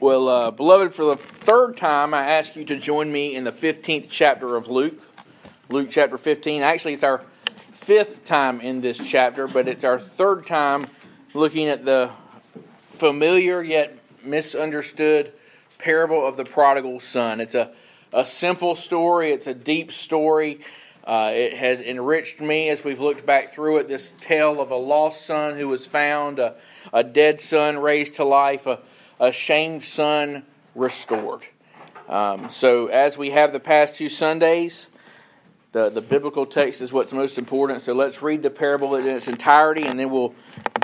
Well, uh, beloved, for the third time, I ask you to join me in the 15th chapter of Luke. Luke chapter 15. Actually, it's our fifth time in this chapter, but it's our third time looking at the familiar yet misunderstood parable of the prodigal son. It's a, a simple story, it's a deep story. Uh, it has enriched me as we've looked back through it. This tale of a lost son who was found, a, a dead son raised to life, a a shamed son restored. Um, so, as we have the past two Sundays, the, the biblical text is what's most important. So, let's read the parable in its entirety and then we'll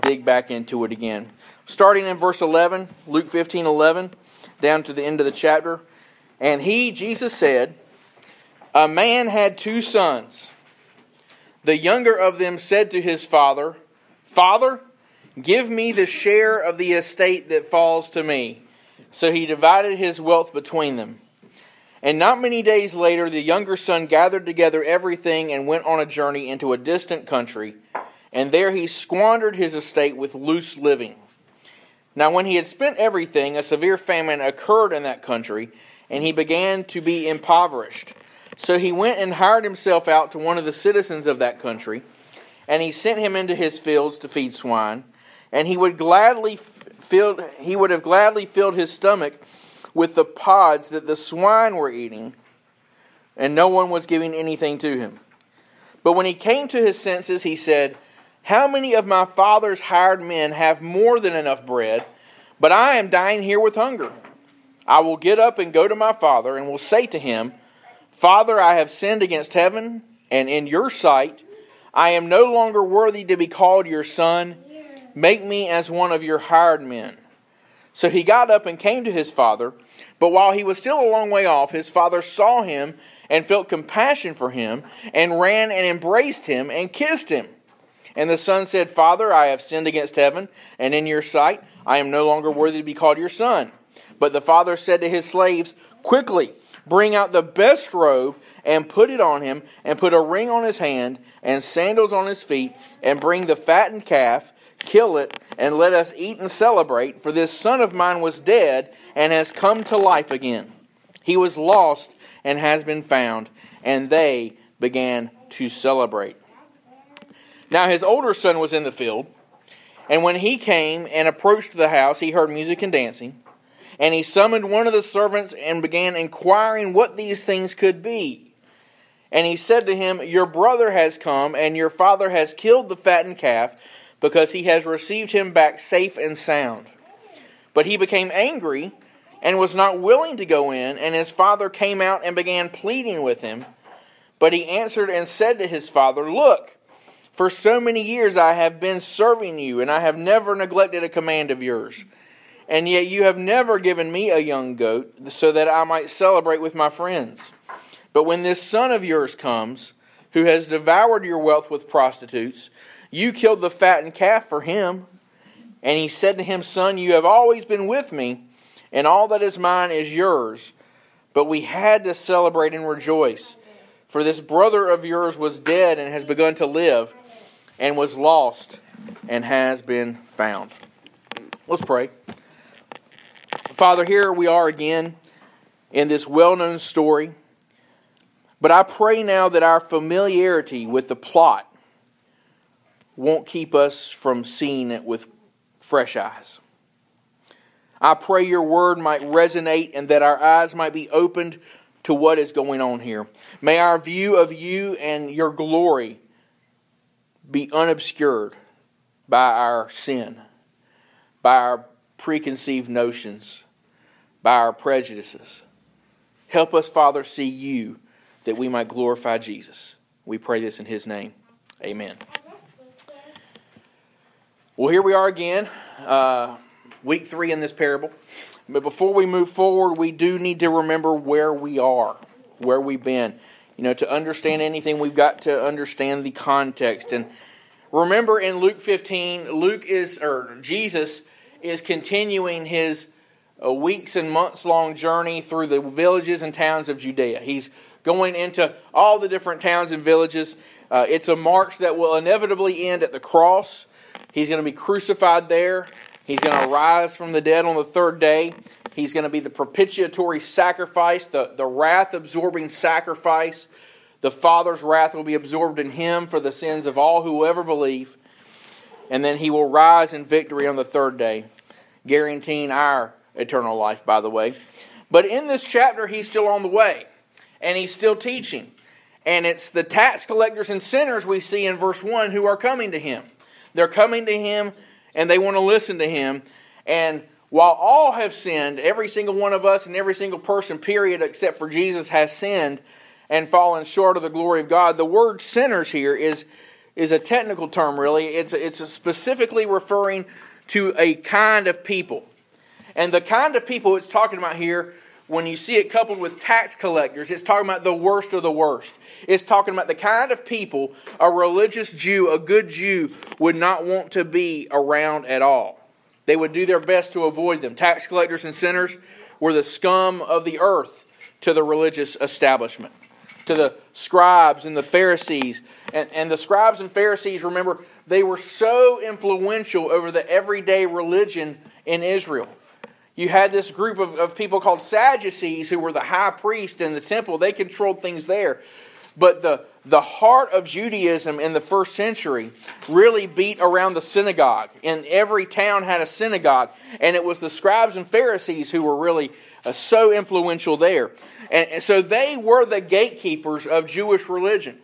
dig back into it again. Starting in verse 11, Luke 15 11, down to the end of the chapter. And he, Jesus, said, A man had two sons. The younger of them said to his father, Father, Give me the share of the estate that falls to me. So he divided his wealth between them. And not many days later, the younger son gathered together everything and went on a journey into a distant country. And there he squandered his estate with loose living. Now, when he had spent everything, a severe famine occurred in that country, and he began to be impoverished. So he went and hired himself out to one of the citizens of that country, and he sent him into his fields to feed swine and he would gladly filled he would have gladly filled his stomach with the pods that the swine were eating, and no one was giving anything to him. But when he came to his senses, he said, How many of my father's hired men have more than enough bread, but I am dying here with hunger? I will get up and go to my father, and will say to him, Father, I have sinned against heaven and in your sight. I am no longer worthy to be called your son. Make me as one of your hired men. So he got up and came to his father. But while he was still a long way off, his father saw him and felt compassion for him, and ran and embraced him and kissed him. And the son said, Father, I have sinned against heaven, and in your sight I am no longer worthy to be called your son. But the father said to his slaves, Quickly, bring out the best robe and put it on him, and put a ring on his hand and sandals on his feet, and bring the fattened calf Kill it, and let us eat and celebrate, for this son of mine was dead and has come to life again. He was lost and has been found, and they began to celebrate. Now his older son was in the field, and when he came and approached the house, he heard music and dancing. And he summoned one of the servants and began inquiring what these things could be. And he said to him, Your brother has come, and your father has killed the fattened calf because he has received him back safe and sound. But he became angry and was not willing to go in, and his father came out and began pleading with him. But he answered and said to his father, Look, for so many years I have been serving you, and I have never neglected a command of yours. And yet you have never given me a young goat, so that I might celebrate with my friends. But when this son of yours comes, who has devoured your wealth with prostitutes, you killed the fattened calf for him. And he said to him, Son, you have always been with me, and all that is mine is yours. But we had to celebrate and rejoice. For this brother of yours was dead and has begun to live, and was lost and has been found. Let's pray. Father, here we are again in this well known story. But I pray now that our familiarity with the plot won't keep us from seeing it with fresh eyes. I pray your word might resonate and that our eyes might be opened to what is going on here. May our view of you and your glory be unobscured by our sin, by our preconceived notions, by our prejudices. Help us, Father, see you that we might glorify Jesus. We pray this in his name. Amen. Well, here we are again, uh, week three in this parable. But before we move forward, we do need to remember where we are, where we've been. You know, to understand anything, we've got to understand the context. And remember in Luke 15, Luke is, or Jesus is continuing his uh, weeks and months long journey through the villages and towns of Judea. He's going into all the different towns and villages. Uh, it's a march that will inevitably end at the cross. He's going to be crucified there. He's going to rise from the dead on the third day. He's going to be the propitiatory sacrifice, the, the wrath absorbing sacrifice. The Father's wrath will be absorbed in him for the sins of all who ever believe. And then he will rise in victory on the third day, guaranteeing our eternal life, by the way. But in this chapter, he's still on the way, and he's still teaching. And it's the tax collectors and sinners we see in verse 1 who are coming to him. They're coming to him and they want to listen to him. And while all have sinned, every single one of us and every single person, period, except for Jesus, has sinned and fallen short of the glory of God. The word sinners here is, is a technical term, really. It's, it's specifically referring to a kind of people. And the kind of people it's talking about here, when you see it coupled with tax collectors, it's talking about the worst of the worst. It's talking about the kind of people a religious Jew, a good Jew, would not want to be around at all. They would do their best to avoid them. Tax collectors and sinners were the scum of the earth to the religious establishment, to the scribes and the Pharisees. And, and the scribes and Pharisees, remember, they were so influential over the everyday religion in Israel. You had this group of, of people called Sadducees who were the high priest in the temple. They controlled things there. But the, the heart of Judaism in the first century really beat around the synagogue. And every town had a synagogue. And it was the scribes and Pharisees who were really uh, so influential there. And, and so they were the gatekeepers of Jewish religion.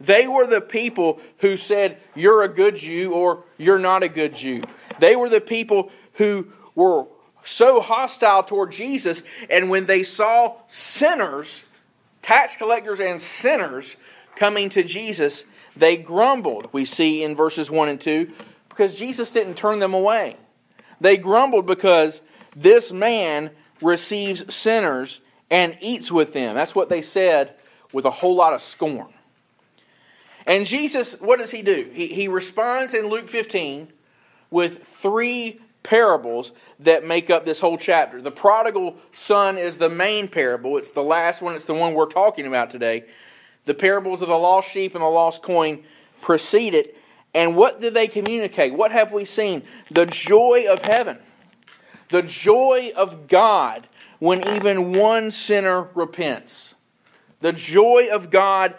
They were the people who said, You're a good Jew or you're not a good Jew. They were the people who were so hostile toward Jesus. And when they saw sinners, tax collectors and sinners coming to Jesus, they grumbled, we see in verses 1 and 2, because Jesus didn't turn them away. They grumbled because this man receives sinners and eats with them. That's what they said with a whole lot of scorn. And Jesus, what does he do? He, he responds in Luke 15 with three parables that make up this whole chapter. The prodigal son is the main parable. It's the last one, it's the one we're talking about today. The parables of the lost sheep and the lost coin precede it. And what do they communicate? What have we seen? The joy of heaven, the joy of God when even one sinner repents. The joy of God,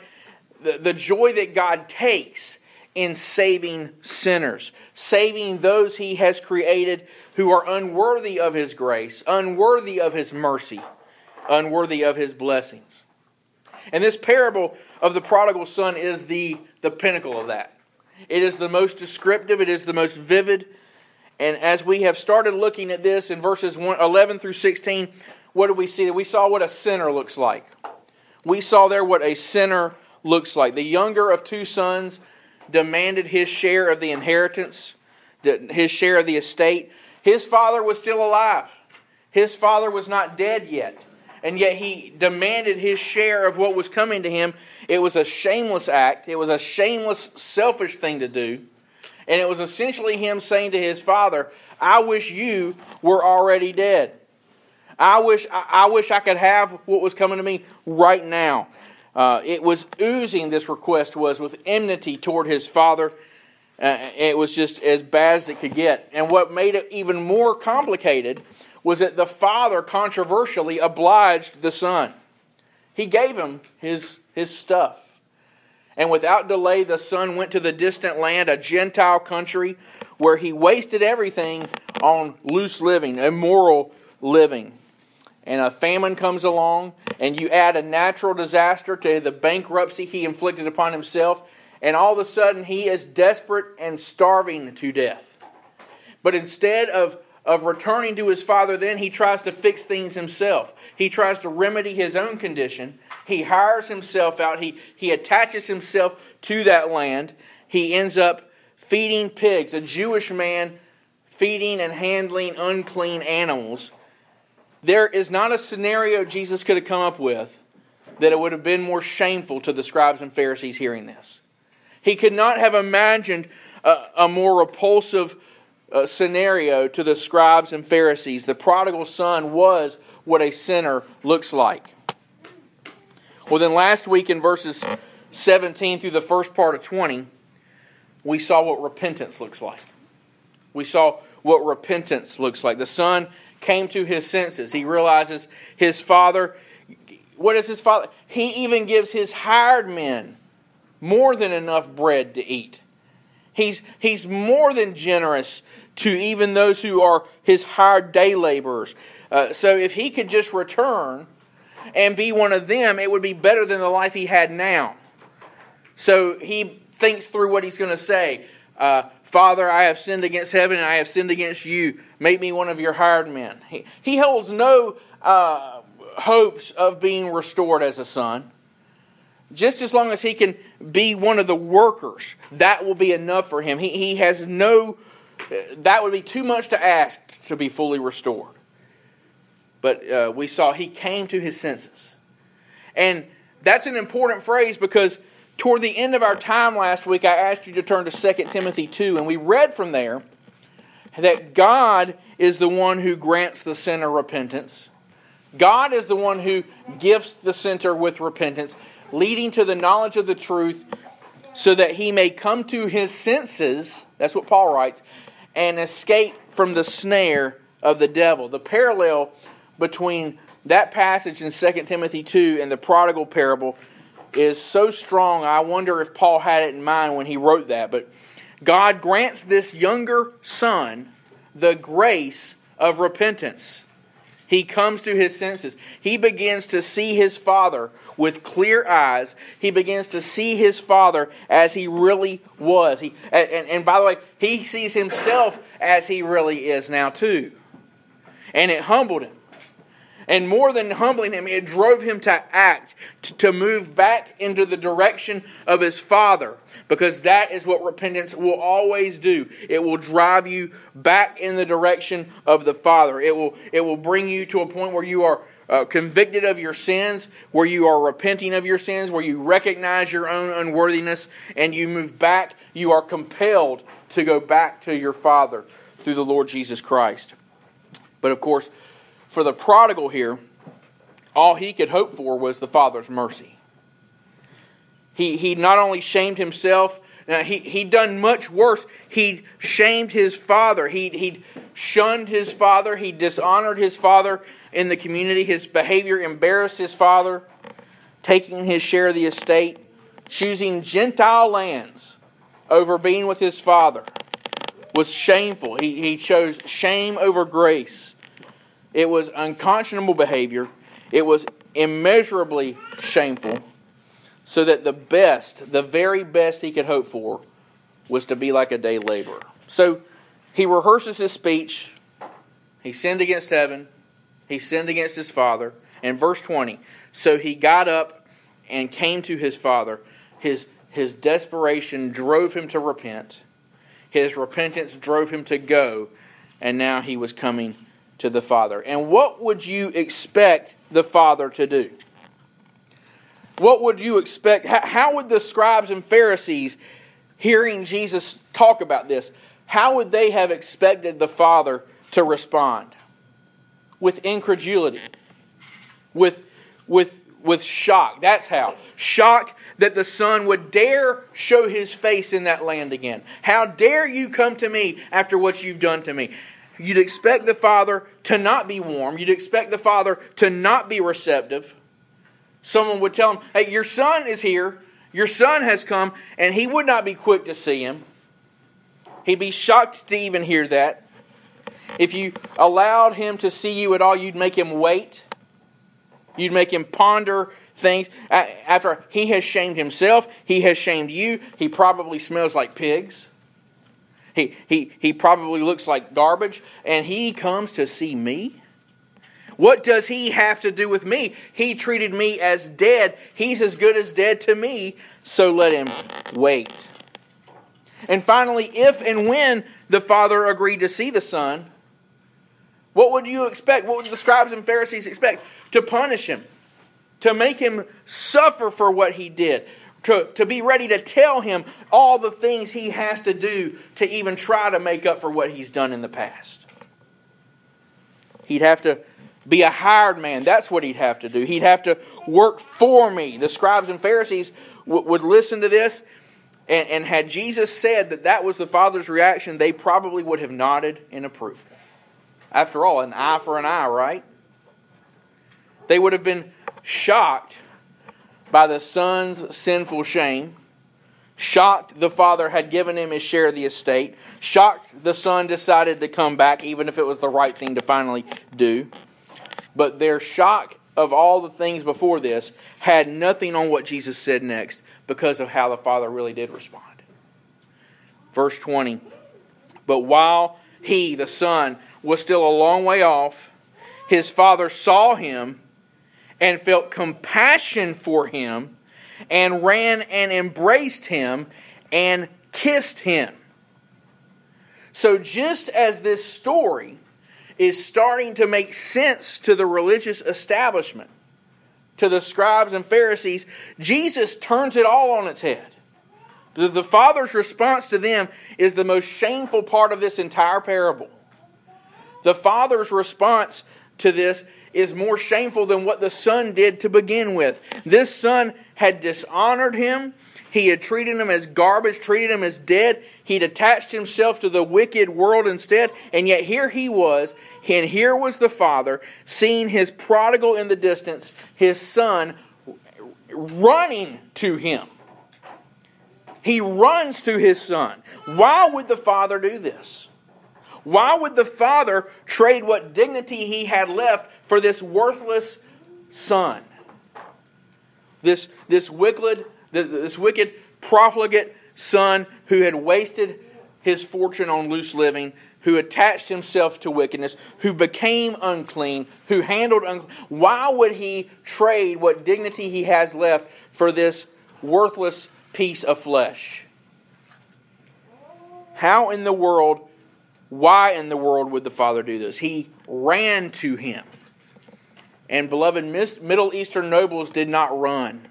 the, the joy that God takes in saving sinners, saving those he has created who are unworthy of his grace, unworthy of his mercy, unworthy of his blessings. And this parable of the prodigal son is the, the pinnacle of that. It is the most descriptive, it is the most vivid. And as we have started looking at this in verses 11 through 16, what do we see? We saw what a sinner looks like. We saw there what a sinner looks like. The younger of two sons demanded his share of the inheritance, his share of the estate. His father was still alive. His father was not dead yet. And yet he demanded his share of what was coming to him. It was a shameless act. It was a shameless, selfish thing to do. And it was essentially him saying to his father, I wish you were already dead. I wish I, wish I could have what was coming to me right now. Uh, it was oozing, this request was, with enmity toward his father. Uh, it was just as bad as it could get. And what made it even more complicated was that the father controversially obliged the son. He gave him his, his stuff. And without delay, the son went to the distant land, a Gentile country, where he wasted everything on loose living, immoral living and a famine comes along, and you add a natural disaster to the bankruptcy he inflicted upon himself, and all of a sudden he is desperate and starving to death. But instead of, of returning to his father, then he tries to fix things himself. He tries to remedy his own condition. He hires himself out, he, he attaches himself to that land. He ends up feeding pigs, a Jewish man feeding and handling unclean animals there is not a scenario Jesus could have come up with that it would have been more shameful to the scribes and Pharisees hearing this. He could not have imagined a, a more repulsive uh, scenario to the scribes and Pharisees. The prodigal son was what a sinner looks like. Well, then last week in verses 17 through the first part of 20, we saw what repentance looks like. We saw what repentance looks like. The son came to his senses. He realizes his father. What is his father? He even gives his hired men more than enough bread to eat. He's, he's more than generous to even those who are his hired day laborers. Uh, so if he could just return and be one of them, it would be better than the life he had now. So he thinks through what he's going to say. Uh, Father, I have sinned against heaven and I have sinned against you. Make me one of your hired men. He, he holds no uh, hopes of being restored as a son. Just as long as he can be one of the workers, that will be enough for him. He, he has no, that would be too much to ask to be fully restored. But uh, we saw he came to his senses. And that's an important phrase because toward the end of our time last week, I asked you to turn to 2 Timothy 2, and we read from there that God is the one who grants the sinner repentance. God is the one who gifts the sinner with repentance, leading to the knowledge of the truth, so that he may come to his senses. That's what Paul writes, and escape from the snare of the devil. The parallel between that passage in 2 Timothy 2 and the prodigal parable is so strong. I wonder if Paul had it in mind when he wrote that. But God grants this younger son the grace of repentance. He comes to his senses. He begins to see his father with clear eyes. He begins to see his father as he really was. He, and, and by the way, he sees himself as he really is now, too. And it humbled him. And more than humbling him, it drove him to act, to move back into the direction of his father, because that is what repentance will always do. It will drive you back in the direction of the father. It will, it will bring you to a point where you are uh, convicted of your sins, where you are repenting of your sins, where you recognize your own unworthiness, and you move back. You are compelled to go back to your father through the Lord Jesus Christ. But of course, for the prodigal here, all he could hope for was the Father's mercy. He, he not only shamed himself, now he, he'd done much worse. He shamed his father. He, he'd shunned his father. He dishonored his father in the community. His behavior embarrassed his father, taking his share of the estate, choosing Gentile lands over being with his father was shameful. He, he chose shame over grace. It was unconscionable behavior. It was immeasurably shameful. So that the best, the very best he could hope for, was to be like a day laborer. So he rehearses his speech. He sinned against heaven. He sinned against his father. And verse 20 So he got up and came to his father. His, his desperation drove him to repent. His repentance drove him to go. And now he was coming to the Father. And what would you expect the Father to do? What would you expect? How would the scribes and Pharisees, hearing Jesus talk about this, how would they have expected the Father to respond? With incredulity, with, with, with shock. That's how. Shocked that the Son would dare show his face in that land again. How dare you come to me after what you've done to me? You'd expect the father to not be warm. You'd expect the father to not be receptive. Someone would tell him, Hey, your son is here. Your son has come, and he would not be quick to see him. He'd be shocked to even hear that. If you allowed him to see you at all, you'd make him wait. You'd make him ponder things. After he has shamed himself, he has shamed you. He probably smells like pigs. He, he, he probably looks like garbage, and he comes to see me? What does he have to do with me? He treated me as dead. He's as good as dead to me, so let him wait. And finally, if and when the Father agreed to see the Son, what would you expect? What would the scribes and Pharisees expect? To punish him, to make him suffer for what he did, to, to be ready to tell him all the things he has to do to even try to make up for what he's done in the past. He'd have to be a hired man. That's what he'd have to do. He'd have to work for me. The scribes and Pharisees w- would listen to this, and, and had Jesus said that that was the Father's reaction, they probably would have nodded in approval. After all, an eye for an eye, right? They would have been shocked by the son's sinful shame, shocked the father had given him his share of the estate, shocked the son decided to come back, even if it was the right thing to finally do. But their shock of all the things before this had nothing on what Jesus said next because of how the father really did respond. Verse 20 But while he, the son, was still a long way off, his father saw him and felt compassion for him and ran and embraced him and kissed him. So, just as this story is starting to make sense to the religious establishment, to the scribes and Pharisees, Jesus turns it all on its head. The, the Father's response to them is the most shameful part of this entire parable. The Father's response to this is more shameful than what the son did to begin with. This son had dishonored him. He had treated him as garbage, treated him as dead. He'd attached himself to the wicked world instead. And yet here he was, and here was the father seeing his prodigal in the distance, his son running to him. He runs to his son. Why would the father do this? Why would the father trade what dignity he had left for this worthless son. This, this wicked, this wicked profligate son who had wasted his fortune on loose living, who attached himself to wickedness, who became unclean, who handled unclean. Why would he trade what dignity he has left for this worthless piece of flesh? How in the world, why in the world would the father do this? He ran to him. And beloved, Middle Eastern nobles did not run.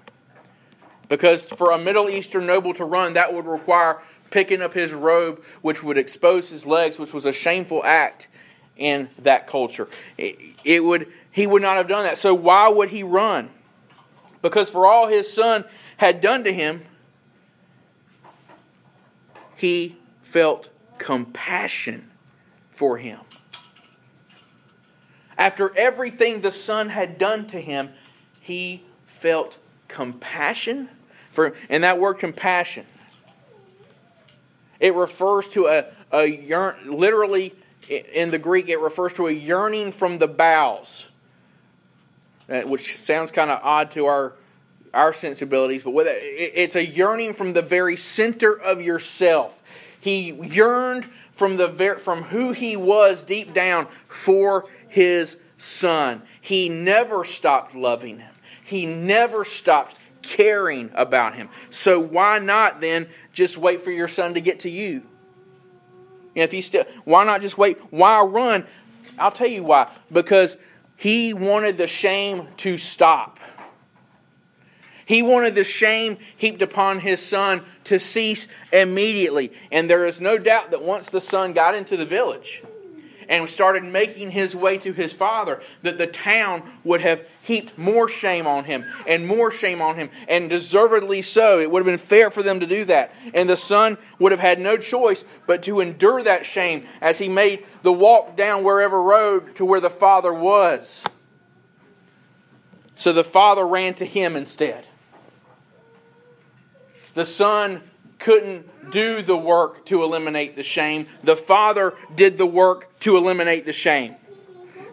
Because for a Middle Eastern noble to run, that would require picking up his robe, which would expose his legs, which was a shameful act in that culture. It, would he would not have done that. So why would he run? Because for all his son had done to him, he felt compassion for him. After everything the Son had done to him, he felt compassion for and that word compassion it refers to a, a yearn, literally in the Greek it refers to a yearning from the bowels uh, which sounds kind of odd to our our sensibilities but with it, it's a yearning from the very center of yourself. He yearned from the from who he was deep down for his son. He never stopped loving him. He never stopped caring about him. So why not then just wait for your son to get to you? And if he still why not just wait? Why run? I'll tell you why. Because he wanted the shame to stop. He wanted the shame heaped upon his son to cease immediately. And there is no doubt that once the son got into the village, and started making his way to his father, that the town would have heaped more shame on him and more shame on him, and deservedly so. It would have been fair for them to do that. And the son would have had no choice but to endure that shame as he made the walk down wherever road to where the father was. So the father ran to him instead. The son couldn't do the work to eliminate the shame. The Father did the work to eliminate the shame.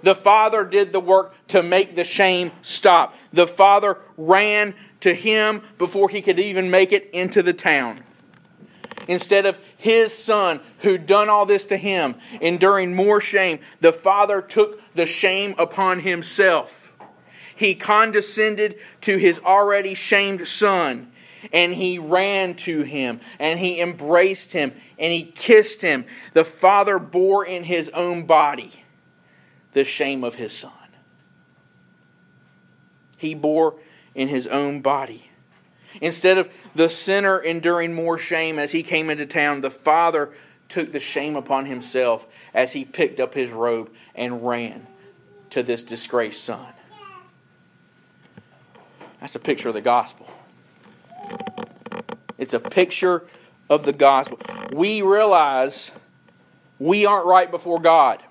The Father did the work to make the shame stop. The Father ran to him before he could even make it into the town. Instead of his son, who'd done all this to him, enduring more shame, the Father took the shame upon himself. He condescended to his already shamed son and he ran to him and he embraced him and he kissed him. The father bore in his own body the shame of his son. He bore in his own body. Instead of the sinner enduring more shame as he came into town, the father took the shame upon himself as he picked up his robe and ran to this disgraced son. That's a picture of the gospel. It's a picture of the gospel. We realize we aren't right before God.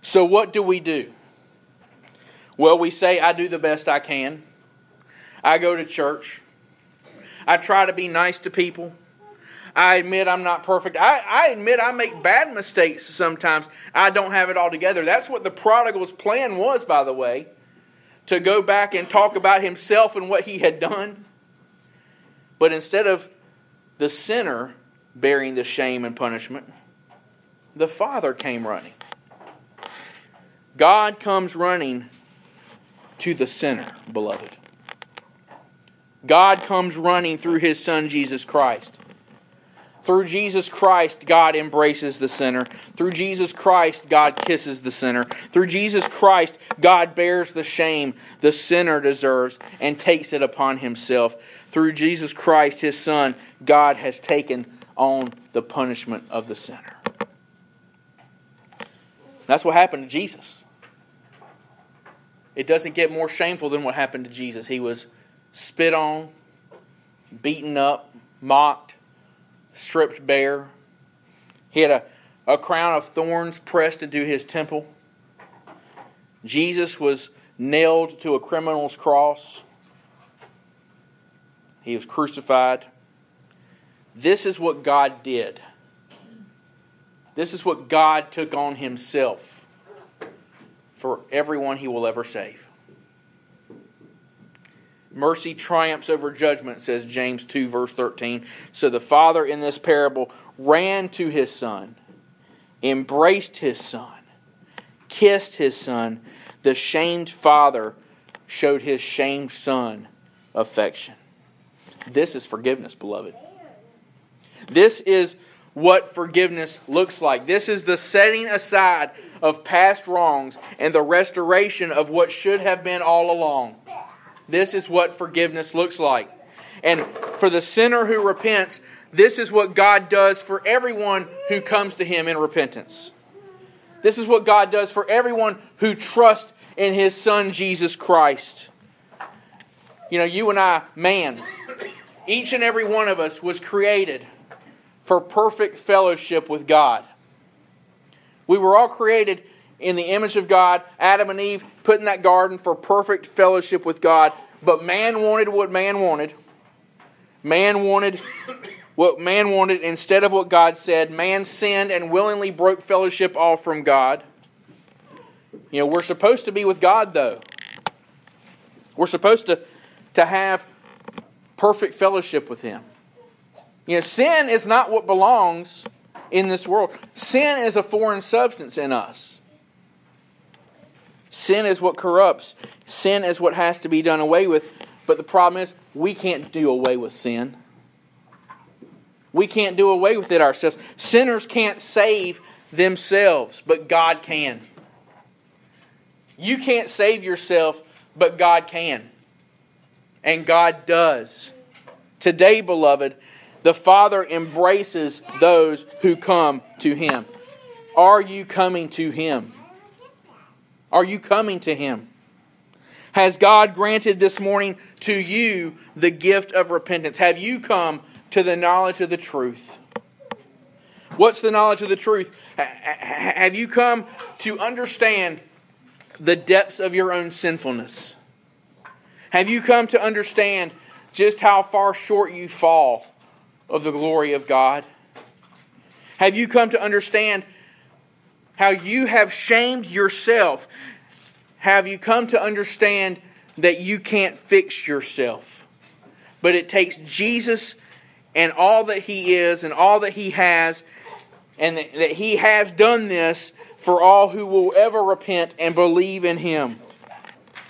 So, what do we do? Well, we say, I do the best I can. I go to church. I try to be nice to people. I admit I'm not perfect. I, I admit I make bad mistakes sometimes. I don't have it all together. That's what the prodigal's plan was, by the way, to go back and talk about himself and what he had done. But instead of the sinner bearing the shame and punishment, the Father came running. God comes running to the sinner, beloved. God comes running through his Son, Jesus Christ. Through Jesus Christ, God embraces the sinner. Through Jesus Christ, God kisses the sinner. Through Jesus Christ, God bears the shame the sinner deserves and takes it upon himself. Through Jesus Christ, his Son, God has taken on the punishment of the sinner. That's what happened to Jesus. It doesn't get more shameful than what happened to Jesus. He was spit on, beaten up, mocked, stripped bare. He had a, a crown of thorns pressed into his temple. Jesus was nailed to a criminal's cross. He was crucified. This is what God did. This is what God took on himself for everyone he will ever save. Mercy triumphs over judgment, says James 2, verse 13. So the father in this parable ran to his son, embraced his son, kissed his son. The shamed father showed his shamed son affection. This is forgiveness, beloved. This is what forgiveness looks like. This is the setting aside of past wrongs and the restoration of what should have been all along. This is what forgiveness looks like. And for the sinner who repents, this is what God does for everyone who comes to Him in repentance. This is what God does for everyone who trusts in His Son, Jesus Christ. You know, you and I, man, each and every one of us was created for perfect fellowship with God. We were all created in the image of God, Adam and Eve put in that garden for perfect fellowship with God. But man wanted what man wanted. Man wanted what man wanted instead of what God said. Man sinned and willingly broke fellowship off from God. You know, we're supposed to be with God, though. We're supposed to, to have perfect fellowship with Him. You know, sin is not what belongs in this world, sin is a foreign substance in us. Sin is what corrupts. Sin is what has to be done away with. But the problem is, we can't do away with sin. We can't do away with it ourselves. Sinners can't save themselves, but God can. You can't save yourself, but God can. And God does. Today, beloved, the Father embraces those who come to Him. Are you coming to Him? Are you coming to Him? Has God granted this morning to you the gift of repentance? Have you come to the knowledge of the truth? What's the knowledge of the truth? Have you come to understand the depths of your own sinfulness? Have you come to understand just how far short you fall of the glory of God? Have you come to understand how you have shamed yourself, have you come to understand that you can't fix yourself? But it takes Jesus and all that He is and all that He has, and that He has done this for all who will ever repent and believe in Him.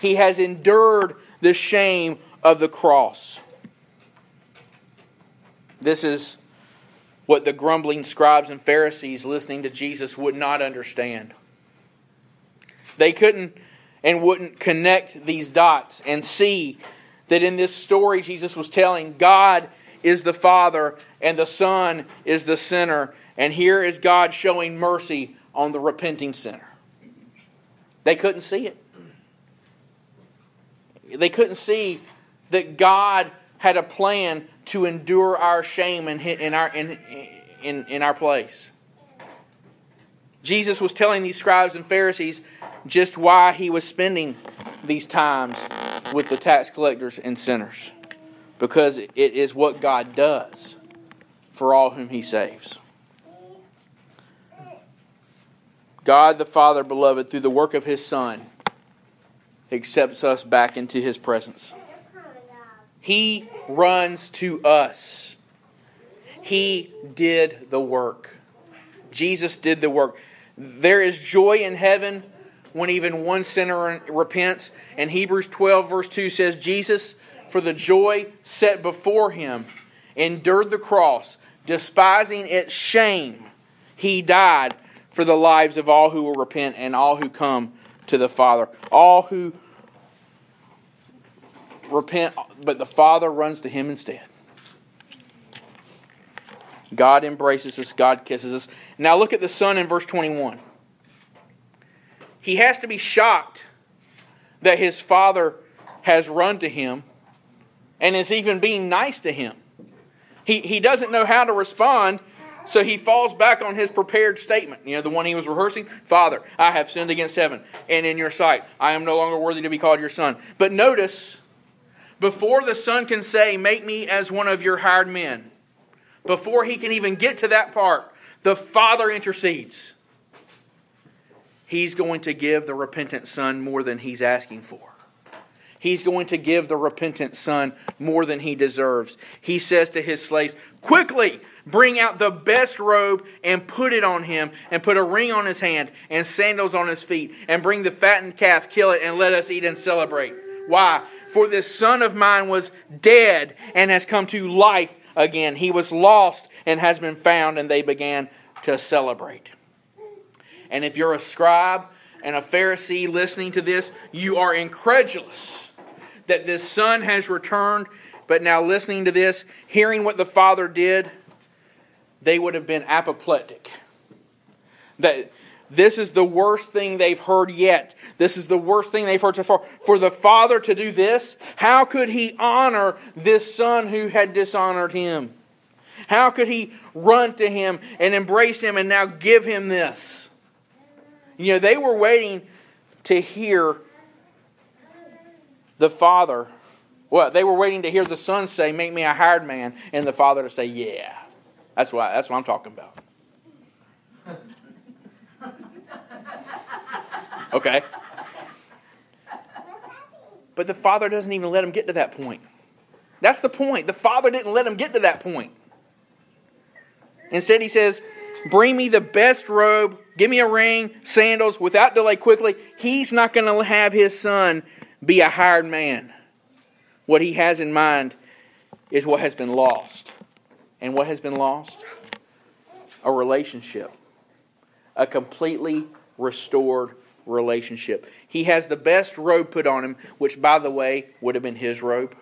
He has endured the shame of the cross. This is what the grumbling scribes and Pharisees listening to Jesus would not understand. They couldn't and wouldn't connect these dots and see that in this story Jesus was telling, God is the Father and the Son is the sinner, and here is God showing mercy on the repenting sinner. They couldn't see it. They couldn't see that God had a plan to endure our shame in, in, our, in, in, in our place. Jesus was telling these scribes and Pharisees just why he was spending these times with the tax collectors and sinners. Because it is what God does for all whom he saves. God the Father, beloved, through the work of his Son, accepts us back into his presence. He runs to us. He did the work. Jesus did the work. There is joy in heaven when even one sinner repents. And Hebrews 12, verse 2 says, Jesus, for the joy set before him, endured the cross, despising its shame. He died for the lives of all who will repent and all who come to the Father. All who repent, but the Father runs to him instead. God embraces us, God kisses us. Now look at the Son in verse 21. He has to be shocked that his Father has run to him and is even being nice to him. He, he doesn't know how to respond, so he falls back on his prepared statement. You know, the one he was rehearsing Father, I have sinned against heaven and in your sight. I am no longer worthy to be called your son. But notice, before the son can say, Make me as one of your hired men, before he can even get to that part, the Father intercedes. He's going to give the repentant son more than he's asking for. He's going to give the repentant son more than he deserves. He says to his slaves, Quickly bring out the best robe and put it on him, and put a ring on his hand and sandals on his feet, and bring the fattened calf, kill it, and let us eat and celebrate. Why? For this son of mine was dead and has come to life again. He was lost and has been found, and they began to celebrate. And if you're a scribe and a Pharisee listening to this, you are incredulous that this son has returned. But now, listening to this, hearing what the father did, they would have been apoplectic. That this is the worst thing they've heard yet. This is the worst thing they've heard so far. For the father to do this, how could he honor this son who had dishonored him? How could he run to him and embrace him and now give him this? You know, they were waiting to hear the father. Well, they were waiting to hear the son say, Make me a hired man, and the father to say, Yeah. That's what, that's what I'm talking about. Okay. But the father doesn't even let him get to that point. That's the point. The father didn't let him get to that point. Instead, he says, Bring me the best robe, give me a ring, sandals, without delay, quickly. He's not going to have his son be a hired man. What he has in mind is what has been lost. And what has been lost? A relationship. A completely restored relationship. He has the best robe put on him, which, by the way, would have been his robe.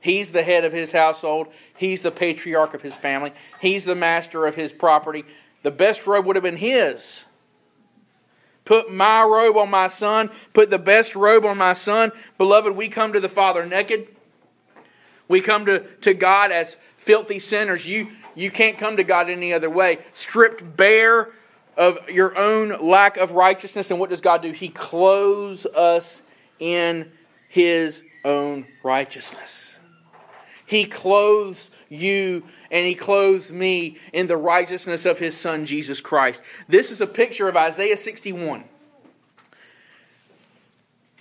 He's the head of his household. He's the patriarch of his family. He's the master of his property. The best robe would have been his. Put my robe on my son. Put the best robe on my son. Beloved, we come to the Father naked. We come to, to God as filthy sinners. You, you can't come to God any other way. Stripped bare of your own lack of righteousness. And what does God do? He clothes us in His own righteousness. He clothes you and he clothes me in the righteousness of his son Jesus Christ. This is a picture of Isaiah 61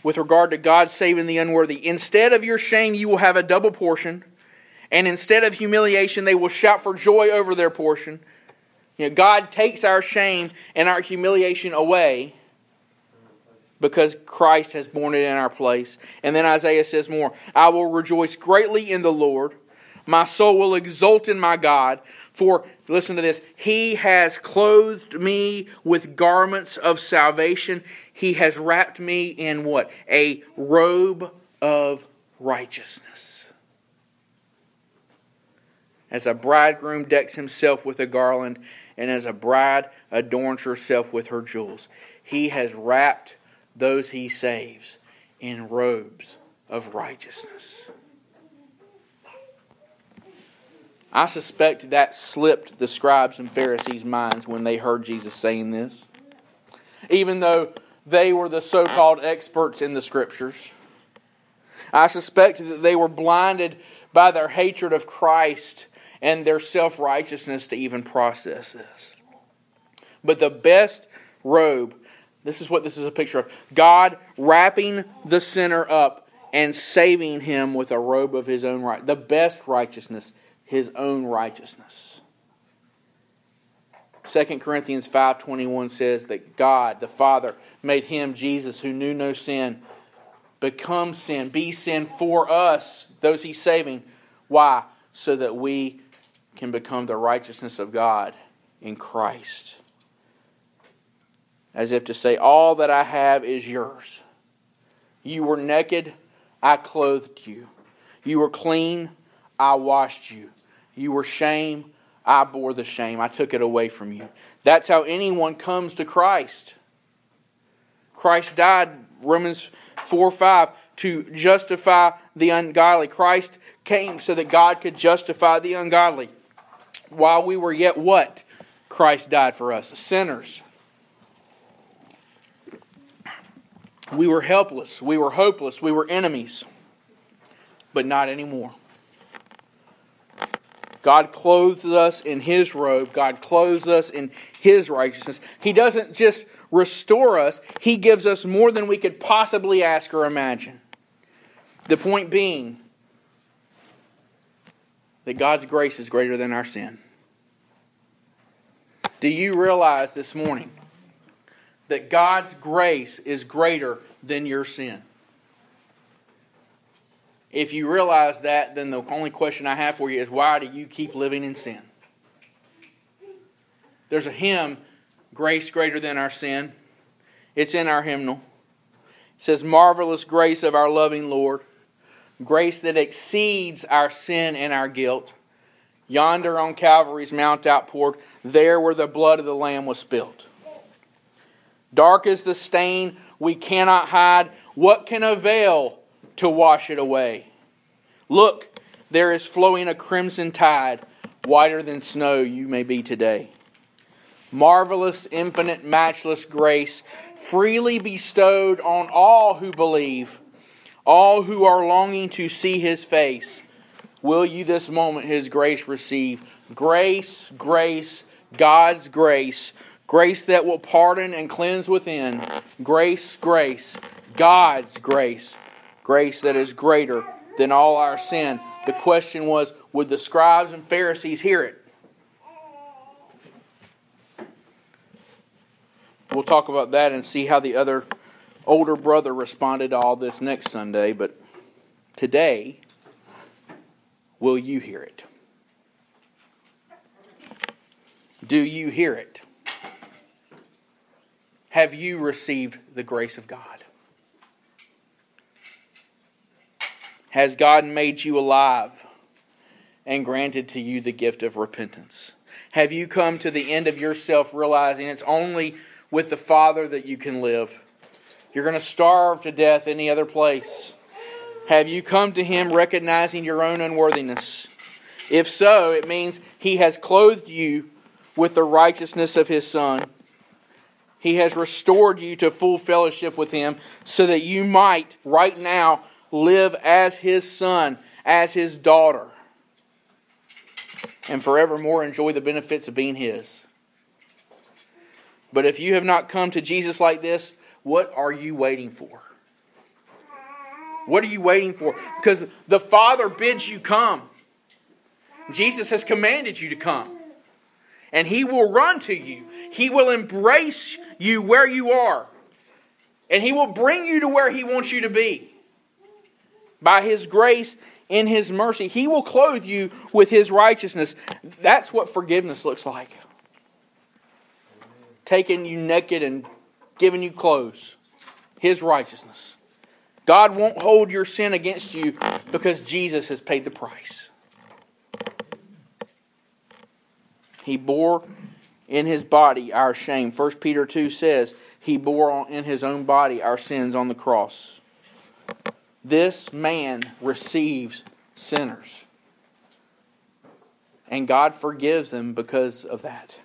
with regard to God saving the unworthy. Instead of your shame, you will have a double portion, and instead of humiliation, they will shout for joy over their portion. You know, God takes our shame and our humiliation away because Christ has borne it in our place. And then Isaiah says more I will rejoice greatly in the Lord. My soul will exult in my God. For, listen to this, He has clothed me with garments of salvation. He has wrapped me in what? A robe of righteousness. As a bridegroom decks himself with a garland, and as a bride adorns herself with her jewels, he has wrapped those he saves in robes of righteousness. I suspect that slipped the scribes and Pharisees' minds when they heard Jesus saying this. Even though they were the so called experts in the scriptures, I suspect that they were blinded by their hatred of Christ and their self righteousness to even process this. But the best robe, this is what this is a picture of God wrapping the sinner up and saving him with a robe of his own right. The best righteousness his own righteousness. 2 Corinthians 5:21 says that God the Father made him Jesus who knew no sin become sin, be sin for us, those he's saving. Why? So that we can become the righteousness of God in Christ. As if to say, All that I have is yours. You were naked, I clothed you. You were clean, I washed you. You were shame. I bore the shame. I took it away from you. That's how anyone comes to Christ. Christ died, Romans 4 5, to justify the ungodly. Christ came so that God could justify the ungodly. While we were yet what? Christ died for us, sinners. We were helpless. We were hopeless. We were enemies. But not anymore. God clothes us in His robe. God clothes us in His righteousness. He doesn't just restore us, He gives us more than we could possibly ask or imagine. The point being that God's grace is greater than our sin. Do you realize this morning that God's grace is greater than your sin? If you realize that, then the only question I have for you is why do you keep living in sin? There's a hymn, Grace Greater Than Our Sin. It's in our hymnal. It says, Marvelous grace of our loving Lord, grace that exceeds our sin and our guilt. Yonder on Calvary's Mount outpoured, there where the blood of the Lamb was spilt. Dark is the stain we cannot hide. What can avail to wash it away. Look, there is flowing a crimson tide, whiter than snow you may be today. Marvelous, infinite, matchless grace, freely bestowed on all who believe, all who are longing to see his face. Will you this moment his grace receive? Grace, grace, God's grace, grace that will pardon and cleanse within. Grace, grace, God's grace grace that is greater than all our sin. The question was would the scribes and Pharisees hear it? We'll talk about that and see how the other older brother responded to all this next Sunday, but today, will you hear it? Do you hear it? Have you received the grace of God? Has God made you alive and granted to you the gift of repentance? Have you come to the end of yourself realizing it's only with the Father that you can live? You're going to starve to death any other place. Have you come to Him recognizing your own unworthiness? If so, it means He has clothed you with the righteousness of His Son. He has restored you to full fellowship with Him so that you might, right now, live as his son, as his daughter, and forevermore enjoy the benefits of being his. But if you have not come to Jesus like this, what are you waiting for? What are you waiting for? Because the Father bids you come. Jesus has commanded you to come. And He will run to you, He will embrace you where you are, and He will bring you to where He wants you to be by His grace in His mercy. He will clothe you with His righteousness. That's what forgiveness looks like. Taking you naked and giving you clothes. His righteousness. God won't hold your sin against you because Jesus has paid the price. He bore in his body our shame. 1 Peter 2 says, He bore in his own body our sins on the cross. This man receives sinners. And God forgives them because of that.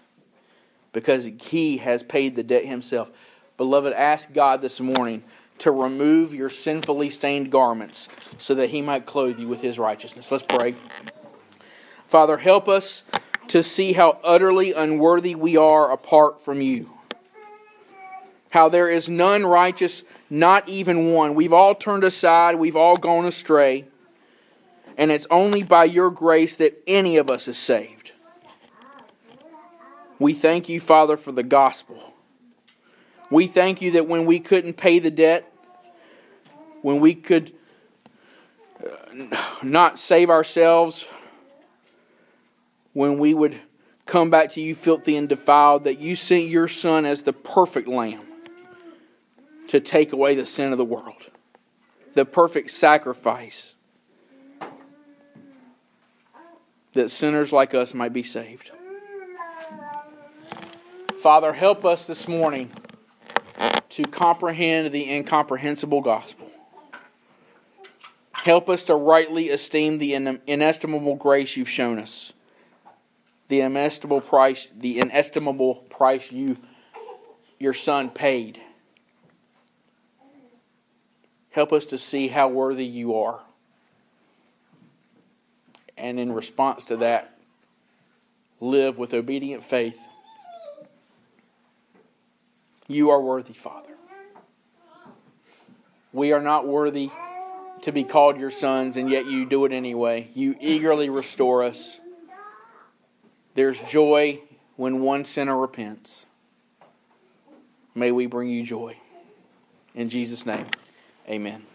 Because He has paid the debt Himself. Beloved, ask God this morning to remove your sinfully stained garments so that He might clothe you with His righteousness. Let's pray. Father, help us to see how utterly unworthy we are apart from you. How there is none righteous, not even one. We've all turned aside, we've all gone astray, and it's only by your grace that any of us is saved. We thank you, Father, for the gospel. We thank you that when we couldn't pay the debt, when we could uh, not save ourselves, when we would come back to you filthy and defiled, that you sent your Son as the perfect Lamb to take away the sin of the world, the perfect sacrifice that sinners like us might be saved. Father, help us this morning to comprehend the incomprehensible gospel. Help us to rightly esteem the inestimable grace you've shown us the inestimable price, the inestimable price you, your son paid. Help us to see how worthy you are. And in response to that, live with obedient faith. You are worthy, Father. We are not worthy to be called your sons, and yet you do it anyway. You eagerly restore us. There's joy when one sinner repents. May we bring you joy. In Jesus' name, amen.